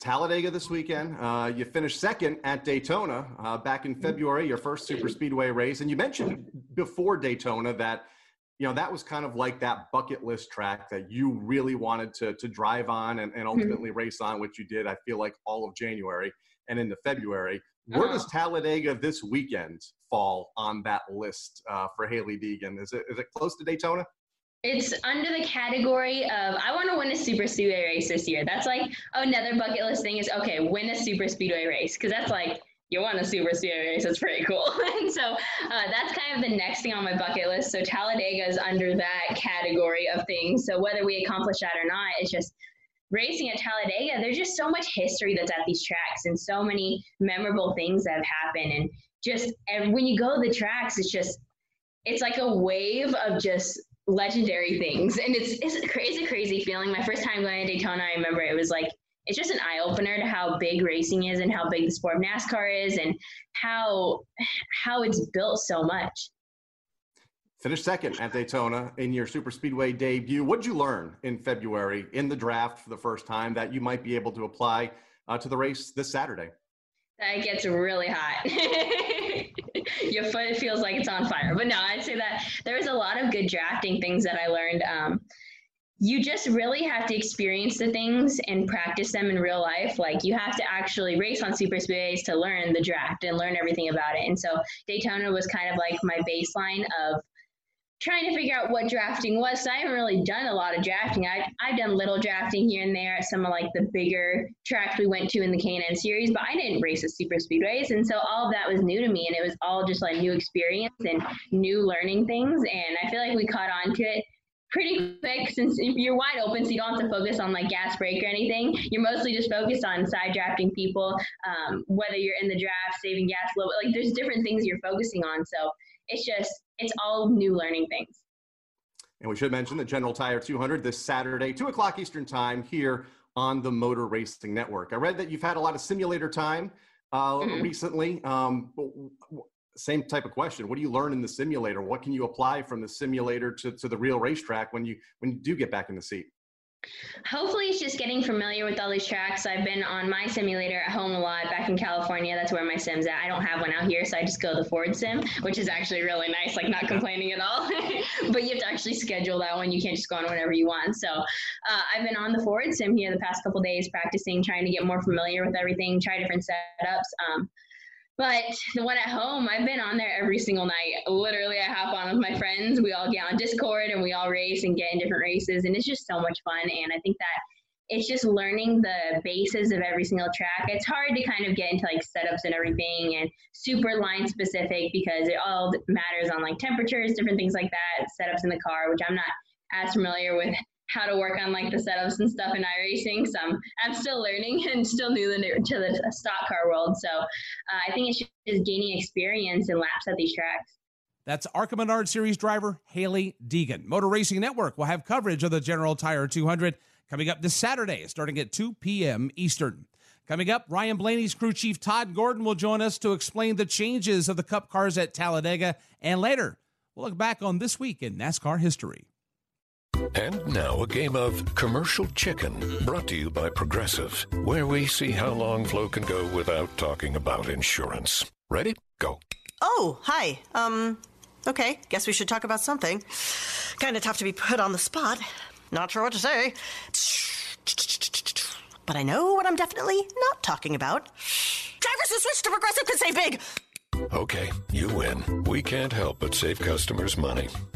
Talladega this weekend. Uh, you finished second at Daytona uh, back in February, your first super speedway race. And you mentioned before Daytona that, you know, that was kind of like that bucket list track that you really wanted to, to drive on and, and ultimately mm-hmm. race on, which you did, I feel like, all of January and into February. Where does uh-huh. Talladega this weekend fall on that list uh, for Hailie Deegan? Is it is it close to Daytona? It's under the category of I want to win a super speedway race this year. That's like another bucket list thing is okay, win a super speedway race because that's like you want a super speedway race. That's pretty cool. and so uh, that's kind of the next thing on my bucket list. So Talladega is under that category of things. So whether we accomplish that or not, it's just racing at Talladega, there's just so much history that's at these tracks and so many memorable things that have happened. And just and when you go to the tracks, it's just it's like a wave of just legendary things. And it's it's a crazy, crazy feeling. My first time going to Daytona, I remember it was like it's just an eye opener to how big racing is and how big the sport of NASCAR is and how how it's built so much. Finished second at Daytona in your super speedway debut. What did you learn in February in the draft for the first time that you might be able to apply uh, to the race this Saturday? It gets really hot. Your foot feels like it's on fire. But no, I'd say that there was a lot of good drafting things that I learned. Um, you just really have to experience the things and practice them in real life. Like you have to actually race on super speedways to learn the draft and learn everything about it. And so Daytona was kind of like my baseline of trying to figure out what drafting was. So I haven't really done a lot of drafting. I, I've done little drafting here and there at some of like the bigger tracks we went to in the K&N series, but I didn't race at super speedways. And so all of that was new to me and it was all just like new experience and new learning things. And I feel like we caught on to it pretty quick since you're wide open, so you don't have to focus on like gas brake or anything. You're mostly just focused on side drafting people, um, whether you're in the draft, saving gas a little bit. Like there's different things you're focusing on. So it's just it's all new learning things. And we should mention the General Tire 200 this Saturday, 2 o'clock Eastern Time here on the Motor Racing Network. I read that you've had a lot of simulator time uh, mm-hmm. recently. Um, same type of question. What do you learn in the simulator? What can you apply from the simulator to, to the real racetrack when you when you do get back in the seat? Hopefully, it's just getting familiar with all these tracks. I've been on my simulator at home a lot back in California. That's where my sim's at. I don't have one out here, so I just go the Ford sim, which is actually really nice, like not complaining at all. but you have to actually schedule that one. You can't just go on whenever you want. So uh, I've been on the Ford sim here the past couple days, practicing, trying to get more familiar with everything, try different setups. Um, but the one at home, I've been on there every single night. Literally, I hop on with my friends. We all get on Discord and we all race and get in different races. And it's just so much fun. And I think that it's just learning the bases of every single track. It's hard to kind of get into like setups and everything and super line specific because it all matters on like temperatures, different things like that, setups in the car, which I'm not as familiar with how to work on like the setups and stuff in iRacing. So I'm, I'm still learning and still new to the stock car world. So uh, I think it's just gaining experience and laps at these tracks. That's ARCA Menard Series driver Hailie Deegan. Motor Racing Network will have coverage of the General Tire 200 coming up this Saturday, starting at 2 p.m. Eastern. Coming up, Ryan Blaney's crew chief Todd Gordon will join us to explain the changes of the Cup cars at Talladega. And later, we'll look back on this week in NASCAR history. And now a game of commercial chicken brought to you by Progressive, where we see how long Flo can go without talking about insurance. Ready? Go. Oh, hi. Um, okay. Guess we should talk about something. Kind of tough to be put on the spot. Not sure what to say. But I know what I'm definitely not talking about. Drivers who switch to Progressive can save big. Okay, you win. We can't help but save customers money.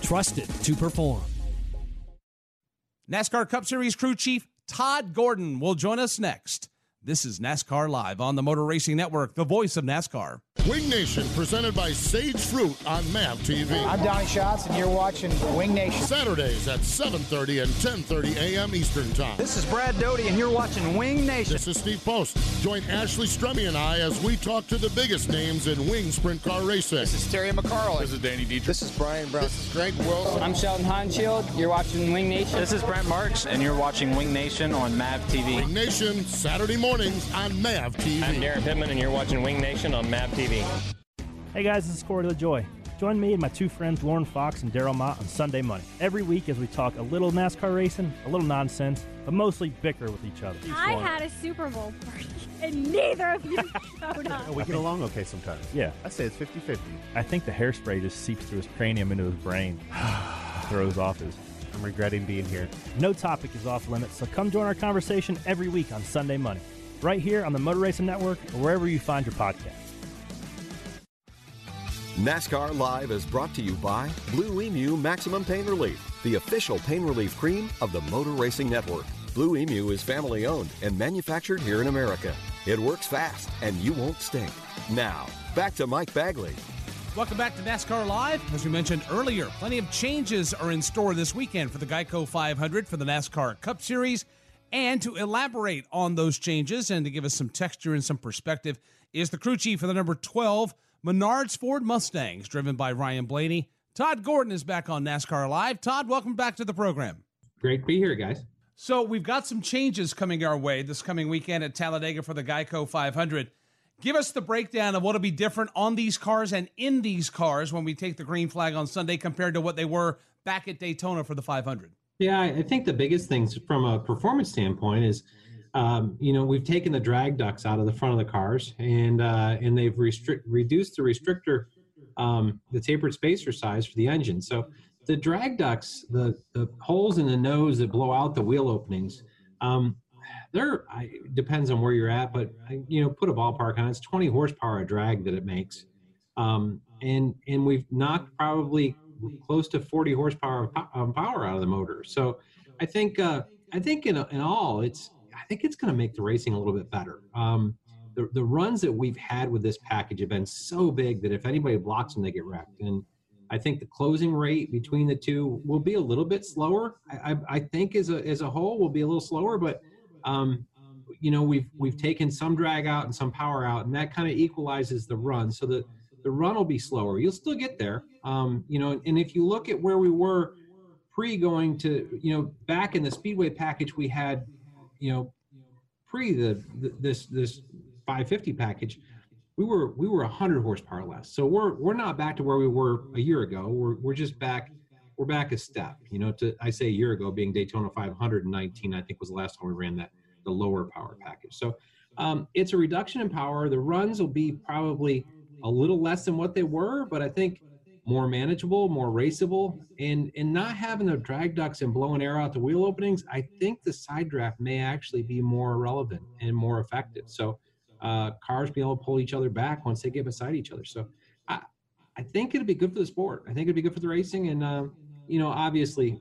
trusted to perform. NASCAR Cup Series crew chief Todd Gordon will join us next. This is NASCAR Live on the Motor Racing Network, the voice of NASCAR. Wing Nation, presented by Sage Fruit on MAV TV. I'm Donnie Schatz, and you're watching Wing Nation. Saturdays at 7.30 and 10.30 a.m. Eastern Time. This is Brad Doty, and you're watching Wing Nation. This is Steve Post. Join Ashley Stremme and I as we talk to the biggest names in wing sprint car racing. This is Terry McCarley. This is Danny Dietrich. This is Brian Brown. This is Greg Wilson. I'm Sheldon Haudenschild. You're watching Wing Nation. This is Brent Marks, and you're watching Wing Nation on MAV TV. Wing Nation, Saturday mornings on MAV TV. I'm Daryn Pittman, and you're watching Wing Nation on MAV TV. Hey guys, this is Corey LaJoie. Join me and my two friends Lauren Fox and Daryl Motte on Sunday Money. Every week as we talk a little NASCAR racing, a little nonsense, but mostly bicker with each other. I had a Super Bowl party, and neither of you showed up. we get along okay sometimes. Yeah. I say it's 50 50. I think the hairspray just seeps through his cranium into his brain, throws off his. I'm regretting being here. No topic is off limits, so come join our conversation every week on Sunday Money, right here on the Motor Racing Network or wherever you find your podcast. NASCAR Live is brought to you by Blue Emu Maximum Pain Relief, the official pain relief cream of the Motor Racing Network. Blue Emu is family owned and manufactured here in America. It works fast and you won't stink. Now, back to Mike Bagley. Welcome back to NASCAR Live. As we mentioned earlier, plenty of changes are in store this weekend for the Geico 500 for the NASCAR Cup Series. And to elaborate on those changes and to give us some texture and some perspective is the crew chief for the number 12 Menards Ford Mustangs, driven by Ryan Blaney. Todd Gordon is back on NASCAR Live. Todd, welcome back to the program. Great to be here, guys. So, we've got some changes coming our way this coming weekend at Talladega for the Geico 500. Give us the breakdown of what'll be different on these cars and in these cars when we take the green flag on Sunday compared to what they were back at Daytona for the 500. Yeah, I think the biggest things from a performance standpoint is um, you know, we've taken the drag ducts out of the front of the cars, and uh, and they've restrict reduced the restrictor, um, the tapered spacer size for the engine. So the drag ducts, the the holes in the nose that blow out the wheel openings, um, they're I, depends on where you're at, but you know, put a ballpark on it. It's 20 horsepower of drag that it makes, um, and and we've knocked probably close to 40 horsepower of power out of the motor. So I think uh, I think in in all, it's I think it's going to make the racing a little bit better. Um, the, the runs that we've had with this package have been so big that if anybody blocks them, they get wrecked. And I think the closing rate between the two will be a little bit slower. I, I, I think as a as a whole will be a little slower, but um, you know we've we've taken some drag out and some power out, and that kind of equalizes the run. So the the run will be slower. You'll still get there, um, you know. And if you look at where we were pre going to, you know, back in the speedway package, we had you know, pre the, the this this 550 package, we were we were 100 horsepower less. So we're we're not back to where we were a year ago. We're we're just back we're back a step. You know, to I say a year ago, being Daytona 519, I think was the last time we ran that the lower power package. So um, it's a reduction in power. The runs will be probably a little less than what they were, but I think more manageable, more raceable, and and not having the drag ducts and blowing air out the wheel openings, I think the side draft may actually be more relevant and more effective. So uh, cars being able to pull each other back once they get beside each other. So I I think it'd be good for the sport. I think it'd be good for the racing, and uh, you know, obviously,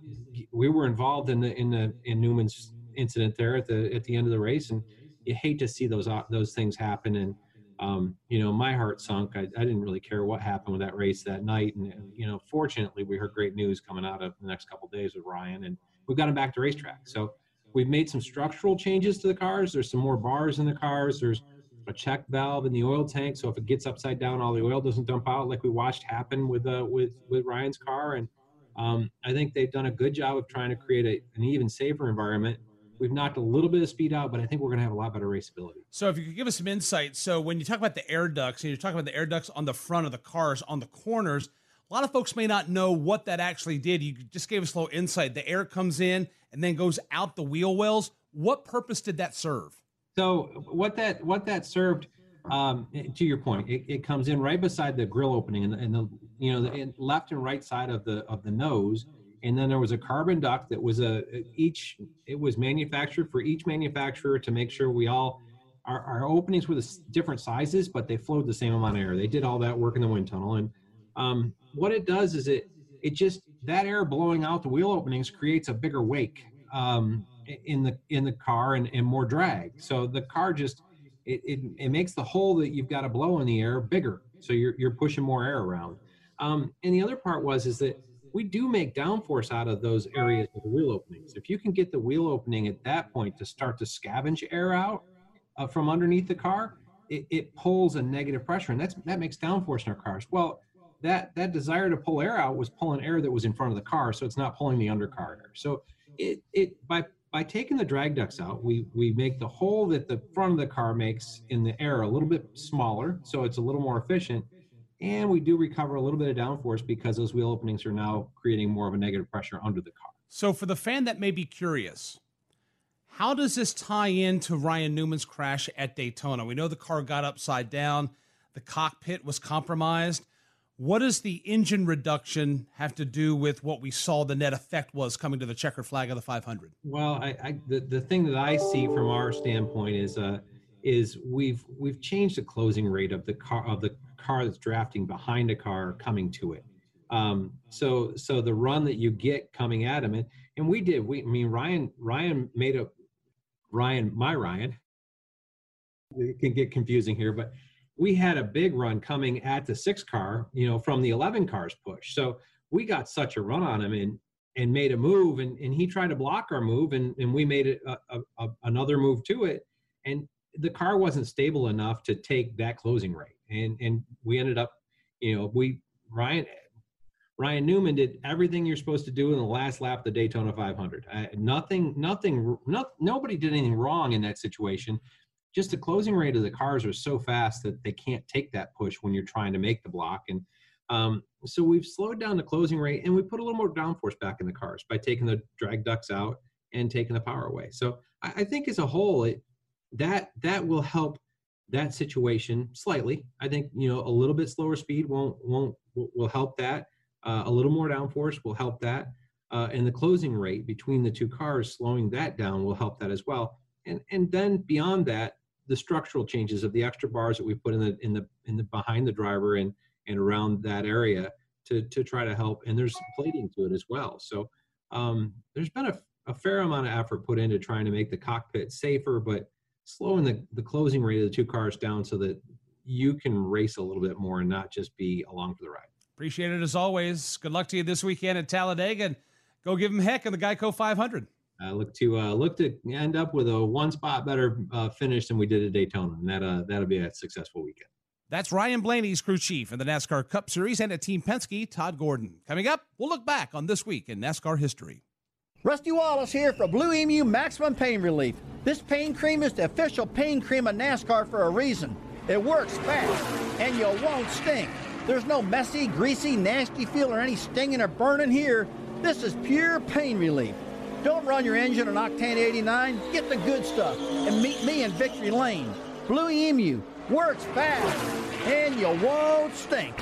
we were involved in the in the in Newman's incident there at the at the end of the race, and you hate to see those uh, those things happen and um, you know, my heart sunk. I, I, didn't really care what happened with that race that night. And, you know, fortunately, we heard great news coming out of the next couple days with Ryan, and we've got him back to racetrack. So we've made some structural changes to the cars. There's some more bars in the cars. There's a check valve in the oil tank, so if it gets upside down, all the oil doesn't dump out like we watched happen with uh, with with Ryan's car. And um, I think they've done a good job of trying to create a, an even safer environment We've knocked a little bit of speed out, but I think we're going to have a lot better raceability. So, if you could give us some insight. So, when you talk about the air ducts, and you're talking about the air ducts on the front of the cars, on the corners, A lot of folks may not know what that actually did. You just gave us a little insight. The air comes in and then goes out the wheel wells. What purpose did that serve? So what that what that served, um, to your point, it, it comes in right beside the grill opening and the, and the you know the left and right side of the of the nose, and then there was a carbon duct that was a each it was manufactured for each manufacturer to make sure we all our, our openings were the different sizes, but they flowed the same amount of air. They did all that work in the wind tunnel, and um, what it does is it it just that air blowing out the wheel openings creates a bigger wake. Um, in the in the car and, and more drag. So the car just it, it, it makes the hole that you've got to blow in the air bigger. So you're you're pushing more air around. Um, and the other part was is that we do make downforce out of those areas of the wheel openings. If you can get the wheel opening at that point to start to scavenge air out uh, from underneath the car, it, it pulls a negative pressure, and that's that makes downforce in our cars. Well, that that desire to pull air out was pulling air that was in front of the car, so it's not pulling the undercar air. So it it by by taking the drag ducts out, we we make the hole that the front of the car makes in the air a little bit smaller, so it's a little more efficient, and we do recover a little bit of downforce because those wheel openings are now creating more of a negative pressure under the car. So, for the fan that may be curious, how does this tie into Ryan Newman's crash at Daytona? We know the car got upside down, the cockpit was compromised. What does the engine reduction have to do with what we saw the net effect was coming to the checker flag of the 500? Well, I, I the, the thing that I see from our standpoint is uh is we've we've changed the closing rate of the car of the car that's drafting behind a car coming to it. Um, so so the run that you get coming at him and, and we did we I mean Ryan Ryan made a Ryan my Ryan it can get confusing here but we had a big run coming at the six car, you know, from the 11 cars push. So we got such a run on him and, and made a move and, and he tried to block our move and, and we made a, a, a, another move to it. And the car wasn't stable enough to take that closing rate. And, and we ended up, you know, we, Ryan, Ryan Newman did everything you're supposed to do in the last lap of the Daytona 500. Uh, nothing, nothing, not, nobody did anything wrong in that situation just the closing rate of the cars are so fast that they can't take that push when you're trying to make the block. And um, so we've slowed down the closing rate and we put a little more downforce back in the cars by taking the drag ducts out and taking the power away. So I, I think as a whole, it, that that will help that situation slightly. I think you know a little bit slower speed won't won't will help that. Uh, a little more downforce will help that, uh, and the closing rate between the two cars slowing that down will help that as well. And and then beyond that, the structural changes of the extra bars that we put in the in the in the behind the driver and and around that area to to try to help. And there's plating to it as well. So um, there's been a, a fair amount of effort put into trying to make the cockpit safer, but slowing the, the closing rate of the two cars down so that you can race a little bit more and not just be along for the ride. Appreciate it as always. Good luck to you this weekend at Talladega and go give them heck in the Geico 500 uh, look to uh, look to end up with a one spot better uh, finish than we did at Daytona, and that uh, that'll be a successful weekend. That's Ryan Blaney's crew chief in the NASCAR Cup Series and at Team Penske, Todd Gordon. Coming up, we'll look back on this week in NASCAR history. Rusty Wallace here for Blue Emu Maximum Pain Relief. This pain cream is the official pain cream of NASCAR for a reason. It works fast, and you won't stink. There's no messy, greasy, nasty feel or any stinging or burning here. This is pure pain relief. Don't run your engine on Octane 89. Get the good stuff and meet me in Victory Lane. Blue Emu works fast and you won't stink.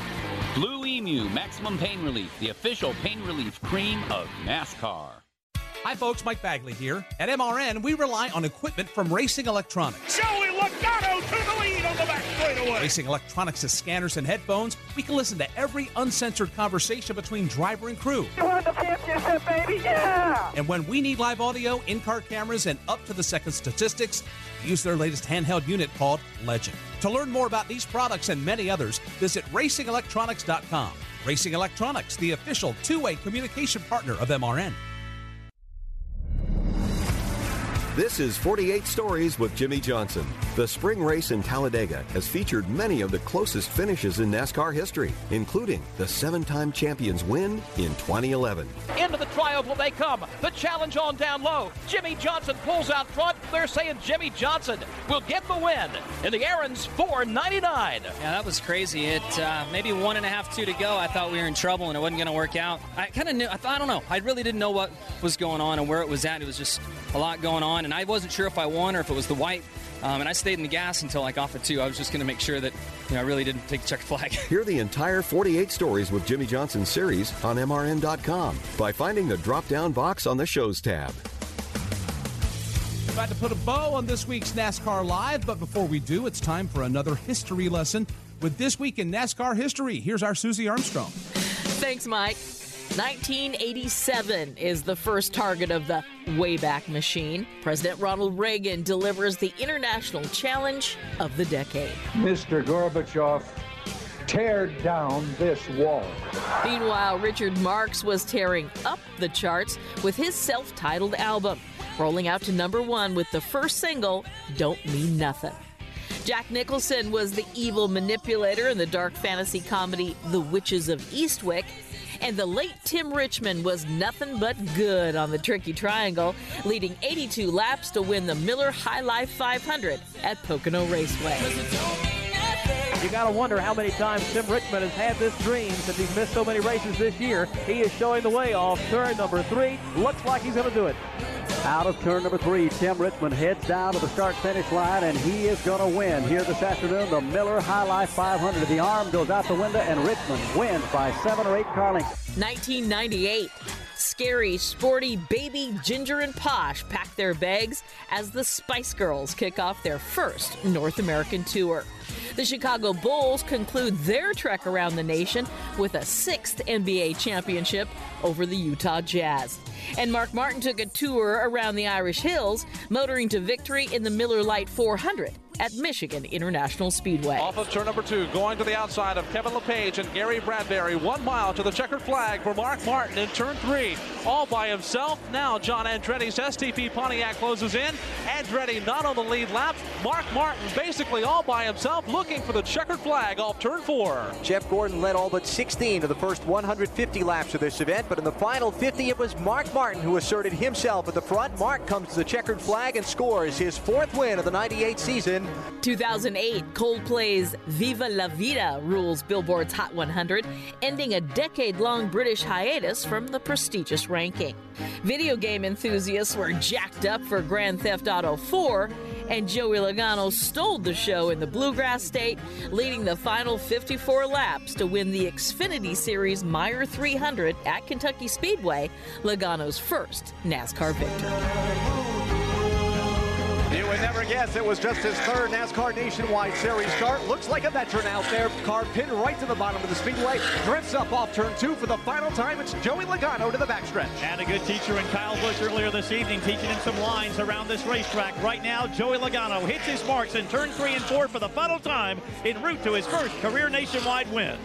Blue Emu Maximum Pain Relief, the official pain relief cream of NASCAR. Hi, folks. Mike Bagley here. At MRN, we rely on equipment from Racing Electronics. Joey Logano to the lead on the back straightaway. Racing Electronics has scanners and headphones. We can listen to every uncensored conversation between driver and crew. You won the championship, baby! Yeah! And when we need live audio, in-car cameras, and up-to-the-second statistics, use their latest handheld unit called Legend. To learn more about these products and many others, visit racingelectronics.com. Racing Electronics, the official two-way communication partner of MRN. This is 48 Stories with Jimmie Johnson. The spring race in Talladega has featured many of the closest finishes in NASCAR history, including the seven time champions win in 2011. Into the triangle they come. The challenge on down low. Jimmie Johnson pulls out front. They're saying Jimmie Johnson will get the win in the Aaron's 499. Yeah, that was crazy. It uh, maybe one and a half, two to go. I thought we were in trouble and it wasn't going to work out. I kind of knew. I, thought, I don't know. I really didn't know what was going on and where it was at. It was just a lot going on, and I wasn't sure if I won or if it was the white. Um, and I stayed in the gas until like off of two. I was just going to make sure that you know I really didn't take the check flag. Hear the entire 48 Stories with Jimmie Johnson series on MRN.com by finding the drop down box on the shows tab. About to put a bow on this week's NASCAR Live, but before we do, it's time for another history lesson with This Week in NASCAR History. Here's our Susie Armstrong. Thanks, Mike. 1987 is the first target of the Wayback Machine. President Ronald Reagan delivers the international challenge of the decade. Mr. Gorbachev, tear down this wall. Meanwhile, Richard Marx was tearing up the charts with his self titled album, rolling out to number one with the first single, Don't Mean Nothing. Jack Nicholson was the evil manipulator in the dark fantasy comedy The Witches of Eastwick. And the late Tim Richmond was nothing but good on the Tricky Triangle, leading 82 laps to win the Miller High Life 500 at Pocono Raceway. You got to wonder how many times Tim Richmond has had this dream since he's missed so many races this year. He is showing the way off turn number three. Looks like he's going to do it. Out of turn number three, Tim Richmond heads down to the start-finish line, and he is going to win here this afternoon. The Miller High Life 500. The arm goes out the window, and Richmond wins by seven or eight car lengths. 1998. Scary, sporty, baby, ginger, and posh pack their bags as the Spice Girls kick off their first North American tour. The Chicago Bulls conclude their trek around the nation with a sixth NBA championship over the Utah Jazz. And Mark Martin took a tour around the Irish Hills, motoring to victory in the Miller Lite 400 at Michigan International Speedway. Off of turn number two, going to the outside of Kevin LePage and Gary Bradberry. One mile to the checkered flag for Mark Martin in turn three, all by himself. Now John Andretti's STP Pontiac closes in. Andretti not on the lead lap. Mark Martin basically all by himself, looking for the checkered flag off turn four. Jeff Gordon led all but 16 of the first 150 laps of this event, but in the final 50, it was Mark Martin who asserted himself at the front. Mark comes to the checkered flag and scores his fourth win of the 98 season. 2008, Coldplay's Viva La Vida rules Billboard's Hot 100, ending a decade long British hiatus from the prestigious ranking. Video game enthusiasts were jacked up for Grand Theft Auto 4, and Joey Logano stole the show in the Bluegrass State, leading the final 54 laps to win the Xfinity Series Meijer 300 at Kentucky Speedway, Logano's first NASCAR victory. You would never guess it was just his third NASCAR Nationwide Series start. Looks like a veteran out there. Car pinned right to the bottom of the speedway. Drifts up off turn two for the final time. It's Joey Logano to the backstretch. And a good teacher in Kyle Busch earlier this evening teaching him some lines around this racetrack. Right now, Joey Logano hits his marks in turn three and four for the final time en route to his first career nationwide win.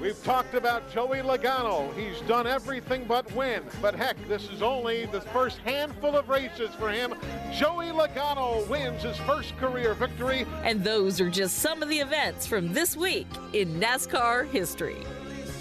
We've talked about Joey Logano. He's done everything but win. But heck, this is only the first handful of races for him. Joey Logano wins his first career victory. And those are just some of the events from this week in NASCAR history.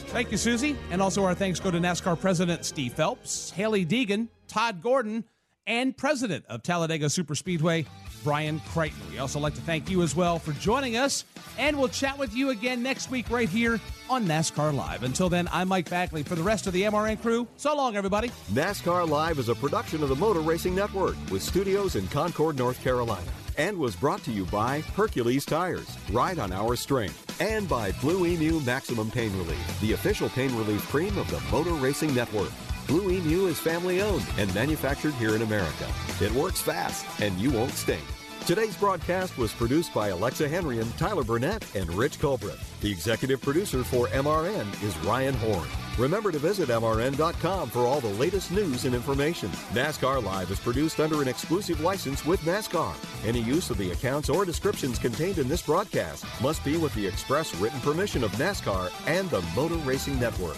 Thank you, Susie. And also our thanks go to NASCAR President Steve Phelps, Hailie Deegan, Todd Gordon, and President of Talladega Superspeedway, Brian Crichton. We also like to thank you as well for joining us, and we'll chat with you again next week right here on NASCAR Live. Until then, I'm Mike Bagley for the rest of the MRN crew. So long, everybody. NASCAR Live is a production of the Motor Racing Network with studios in Concord, North Carolina, and was brought to you by Hercules Tires, ride on our strength, and by Blue Emu Maximum Pain Relief, the official pain relief cream of the Motor Racing Network. Blue Emu is family owned and manufactured here in America. It works fast and you won't stink. Today's broadcast was produced by Alexa Henry and Tyler Burnett and Rich Culbreth. The executive producer for MRN is Ryan Horn. Remember to visit MRN.com for all the latest news and information. NASCAR Live is produced under an exclusive license with NASCAR. Any use of the accounts or descriptions contained in this broadcast must be with the express written permission of NASCAR and the Motor Racing Network.